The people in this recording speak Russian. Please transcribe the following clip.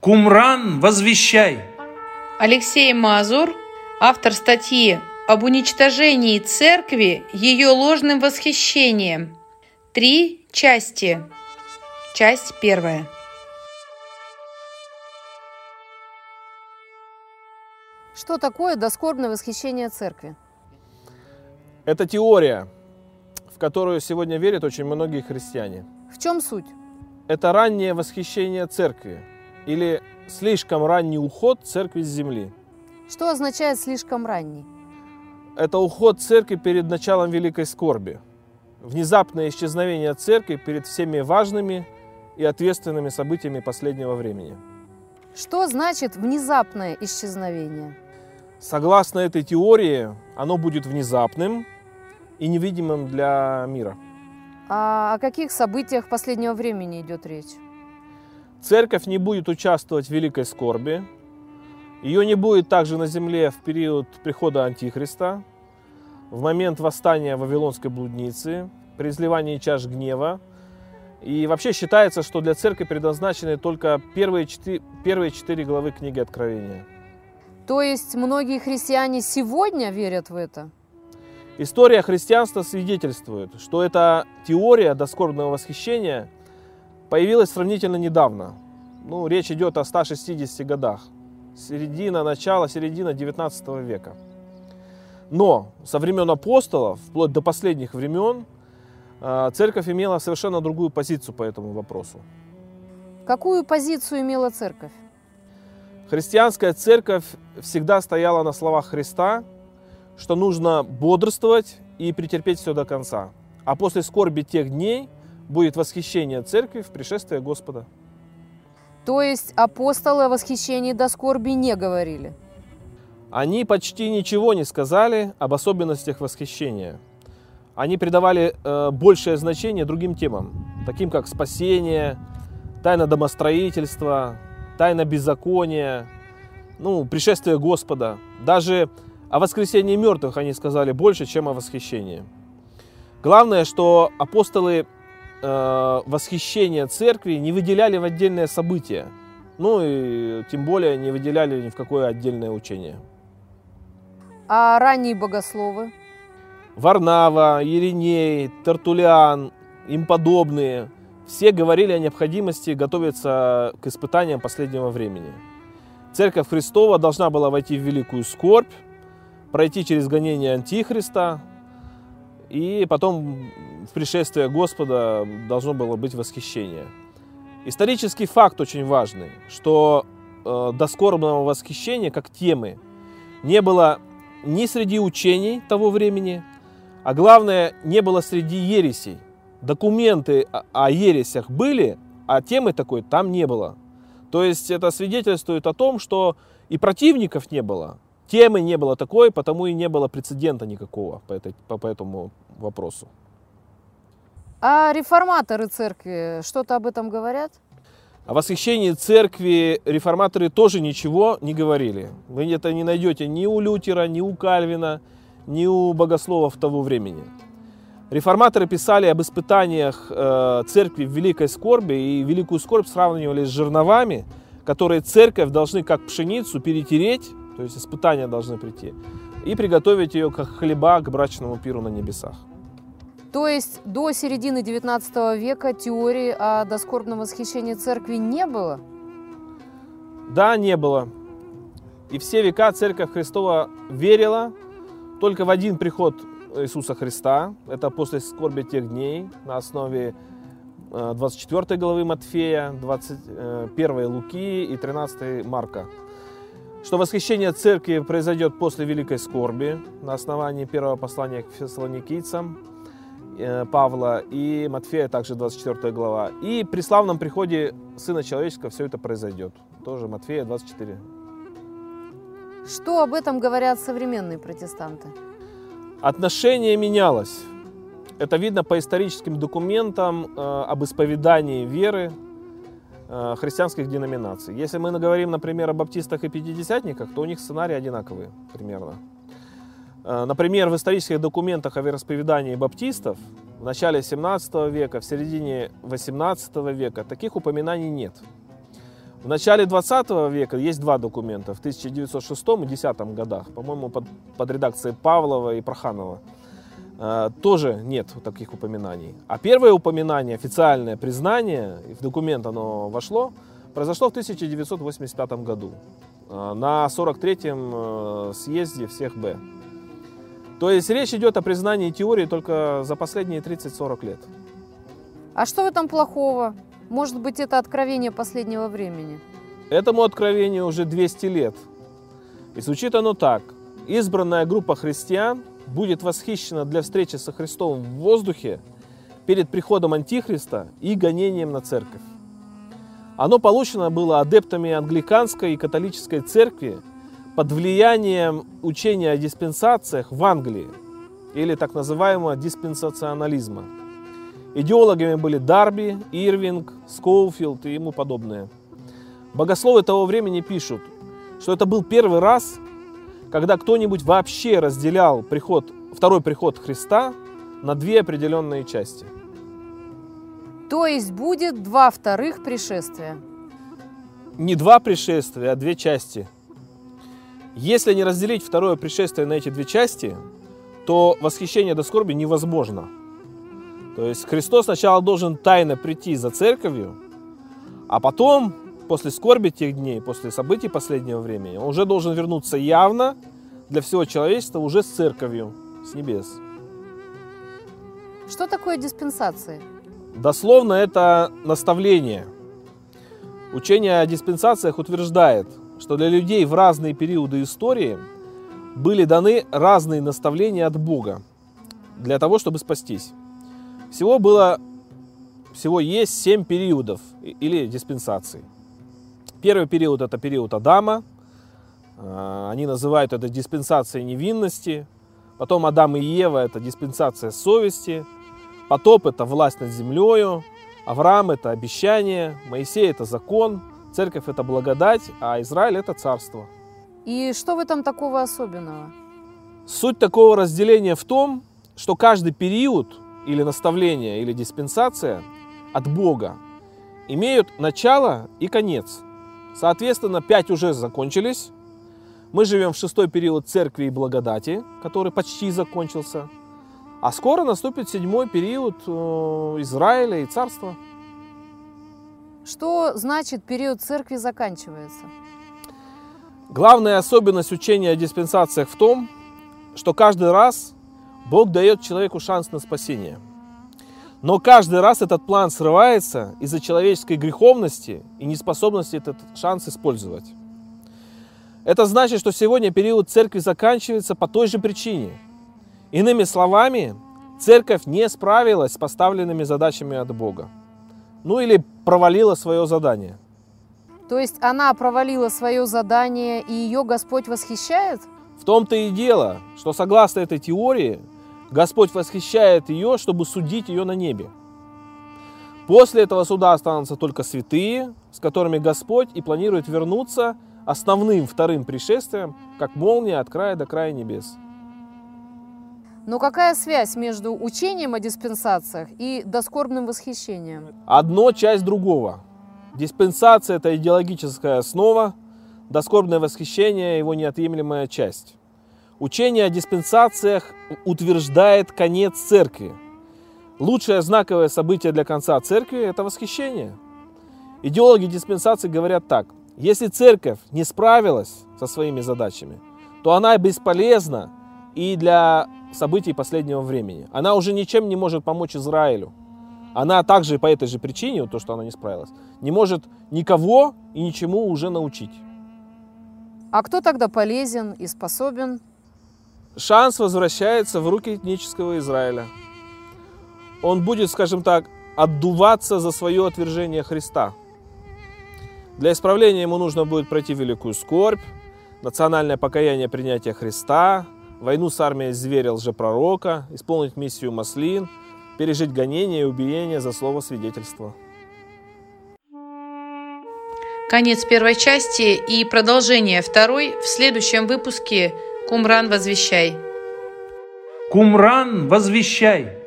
Кумран, возвещай! Алексей Мазур, автор статьи об уничтожении церкви ее ложным восхищением. Три части. Часть первая. Что такое доскорбное восхищение церкви? Это теория, в которую сегодня верят очень многие христиане. В чем суть? Это раннее восхищение церкви или слишком ранний уход церкви с земли. Что означает слишком ранний? Это уход церкви перед началом великой скорби. Внезапное исчезновение церкви перед всеми важными и ответственными событиями последнего времени. Что значит внезапное исчезновение? Согласно этой теории, оно будет внезапным и невидимым для мира. А о каких событиях последнего времени идет речь? Церковь не будет участвовать в великой скорби. Ее не будет также на земле в период прихода Антихриста, в момент восстания Вавилонской блудницы, при изливании чаш гнева. И вообще считается, что для церкви предназначены только первые четыре, первые четыре главы книги Откровения. То есть многие христиане сегодня верят в это? История христианства свидетельствует, что эта теория доскорбного восхищения – появилась сравнительно недавно. Ну, речь идет о 160 годах. Середина, начало, середина 19 века. Но со времен апостолов, вплоть до последних времен, а, церковь имела совершенно другую позицию по этому вопросу. Какую позицию имела церковь? Христианская церковь всегда стояла на словах Христа, что нужно бодрствовать и претерпеть все до конца. А после скорби тех дней – будет восхищение церкви в пришествие Господа. То есть апостолы о восхищении до скорби не говорили? Они почти ничего не сказали об особенностях восхищения. Они придавали э, большее значение другим темам, таким как спасение, тайна домостроительства, тайна беззакония, ну, пришествие Господа. Даже о воскресении мертвых они сказали больше, чем о восхищении. Главное, что апостолы э, восхищение церкви не выделяли в отдельное событие. Ну и тем более не выделяли ни в какое отдельное учение. А ранние богословы? Варнава, Ириней, Тартулиан, им подобные, все говорили о необходимости готовиться к испытаниям последнего времени. Церковь Христова должна была войти в великую скорбь, пройти через гонение Антихриста, и потом в пришествие Господа должно было быть восхищение. Исторический факт очень важный, что э, доскорбного восхищения как темы не было ни среди учений того времени, а главное, не было среди ересей. Документы о ересях были, а темы такой там не было. То есть это свидетельствует о том, что и противников не было, темы не было такой, потому и не было прецедента никакого по, этой, по, по этому вопросу. А реформаторы церкви что-то об этом говорят? О восхищении церкви реформаторы тоже ничего не говорили. Вы это не найдете ни у Лютера, ни у Кальвина, ни у богословов того времени. Реформаторы писали об испытаниях э, церкви в великой скорби, и великую скорбь сравнивали с жерновами, которые церковь должны как пшеницу перетереть то есть испытания должны прийти. И приготовить ее как хлеба к брачному пиру на небесах. То есть до середины 19 века теории о доскорбном восхищении церкви не было? Да, не было. И все века Церковь Христова верила только в один приход Иисуса Христа. Это после скорби тех дней на основе 24 э, главы Матфея, 21 э, Луки и 13 Марка что восхищение церкви произойдет после великой скорби на основании первого послания к фессалоникийцам Павла и Матфея, также 24 глава. И при славном приходе Сына Человеческого все это произойдет. Тоже Матфея 24. Что об этом говорят современные протестанты? Отношение менялось. Это видно по историческим документам э, об исповедании веры Э, христианских деноминаций. Если мы говорим, например, о баптистах и пятидесятниках, то у них сценарии одинаковые примерно. Э, например, в исторических документах о вероисповедании баптистов в начале 17 века, в середине 18 века таких упоминаний нет. В начале 20 века есть два документа, в 1906 и 10 годах, по-моему, под, под редакцией Павлова и Проханова. Э, тоже нет таких упоминаний. А первое упоминание, официальное признание, в документ оно вошло, произошло в 1985 году э, на 43-м э, съезде всех Б. То есть речь идет о признании теории только за последние 30-40 лет. А что в этом плохого? Может быть, это откровение последнего времени? Этому откровению уже 200 лет. И звучит оно так. Избранная группа христиан будет восхищена для встречи со Христом в воздухе перед приходом Антихриста и гонением на церковь. Оно получено было адептами англиканской и католической церкви под влиянием учения о диспенсациях в Англии или так называемого диспенсационализма. Идеологами были Дарби, Ирвинг, Скоуфилд и ему подобные. Богословы того времени пишут, что это был первый раз, когда кто-нибудь вообще разделял приход, второй приход Христа на две определенные части. То есть будет два вторых пришествия? Не два пришествия, а две части. Если не разделить второе пришествие на эти две части, то восхищение до скорби невозможно. То есть Христос сначала должен тайно прийти за церковью, а потом после скорби тех дней, после событий последнего времени, он уже должен вернуться явно для всего человечества уже с церковью, с небес. Что такое диспенсации? Дословно это наставление. Учение о диспенсациях утверждает, что для людей в разные периоды истории были даны разные наставления от Бога для того, чтобы спастись. Всего было, всего есть семь периодов или диспенсаций. Первый период – это период Адама. А, они называют это диспенсацией невинности. Потом Адам и Ева – это диспенсация совести. Потоп – это власть над землею. Авраам – это обещание. Моисей – это закон. Церковь – это благодать, а Израиль – это царство. И что в этом такого особенного? Суть такого разделения в том, что каждый период или наставление, или диспенсация от Бога имеют начало и конец – Соответственно, пять уже закончились. Мы живем в шестой период церкви и благодати, который почти закончился. А скоро наступит седьмой период э, Израиля и царства. Что значит период церкви заканчивается? Главная особенность учения о диспенсациях в том, что каждый раз Бог дает человеку шанс на спасение – но каждый раз этот план срывается из-за человеческой греховности и неспособности этот шанс использовать. Это значит, что сегодня период церкви заканчивается по той же причине. Иными словами, церковь не справилась с поставленными задачами от Бога. Ну или провалила свое задание. То есть она провалила свое задание, и ее Господь восхищает? В том-то и дело, что согласно этой теории, Господь восхищает ее, чтобы судить ее на небе. После этого суда останутся только святые, с которыми Господь и планирует вернуться основным вторым пришествием, как молния от края до края небес. Но какая связь между учением о диспенсациях и доскорбным восхищением? Одно часть другого. Диспенсация – это идеологическая основа, доскорбное восхищение – его неотъемлемая часть. Учение о диспенсациях утверждает конец церкви. Лучшее знаковое событие для конца церкви – это восхищение. Идеологи диспенсации говорят так. Если церковь не справилась со своими задачами, то она бесполезна и для событий последнего времени. Она уже ничем не может помочь Израилю. Она также по этой же причине, то, что она не справилась, не может никого и ничему уже научить. А кто тогда полезен и способен шанс возвращается в руки этнического Израиля. Он будет, скажем так, отдуваться за свое отвержение Христа. Для исправления ему нужно будет пройти великую скорбь, национальное покаяние принятия Христа, войну с армией зверя лжепророка, исполнить миссию Маслин, пережить гонение и убиение за слово свидетельства. Конец первой части и продолжение второй в следующем выпуске Кумран, возвещай. Кумран, возвещай.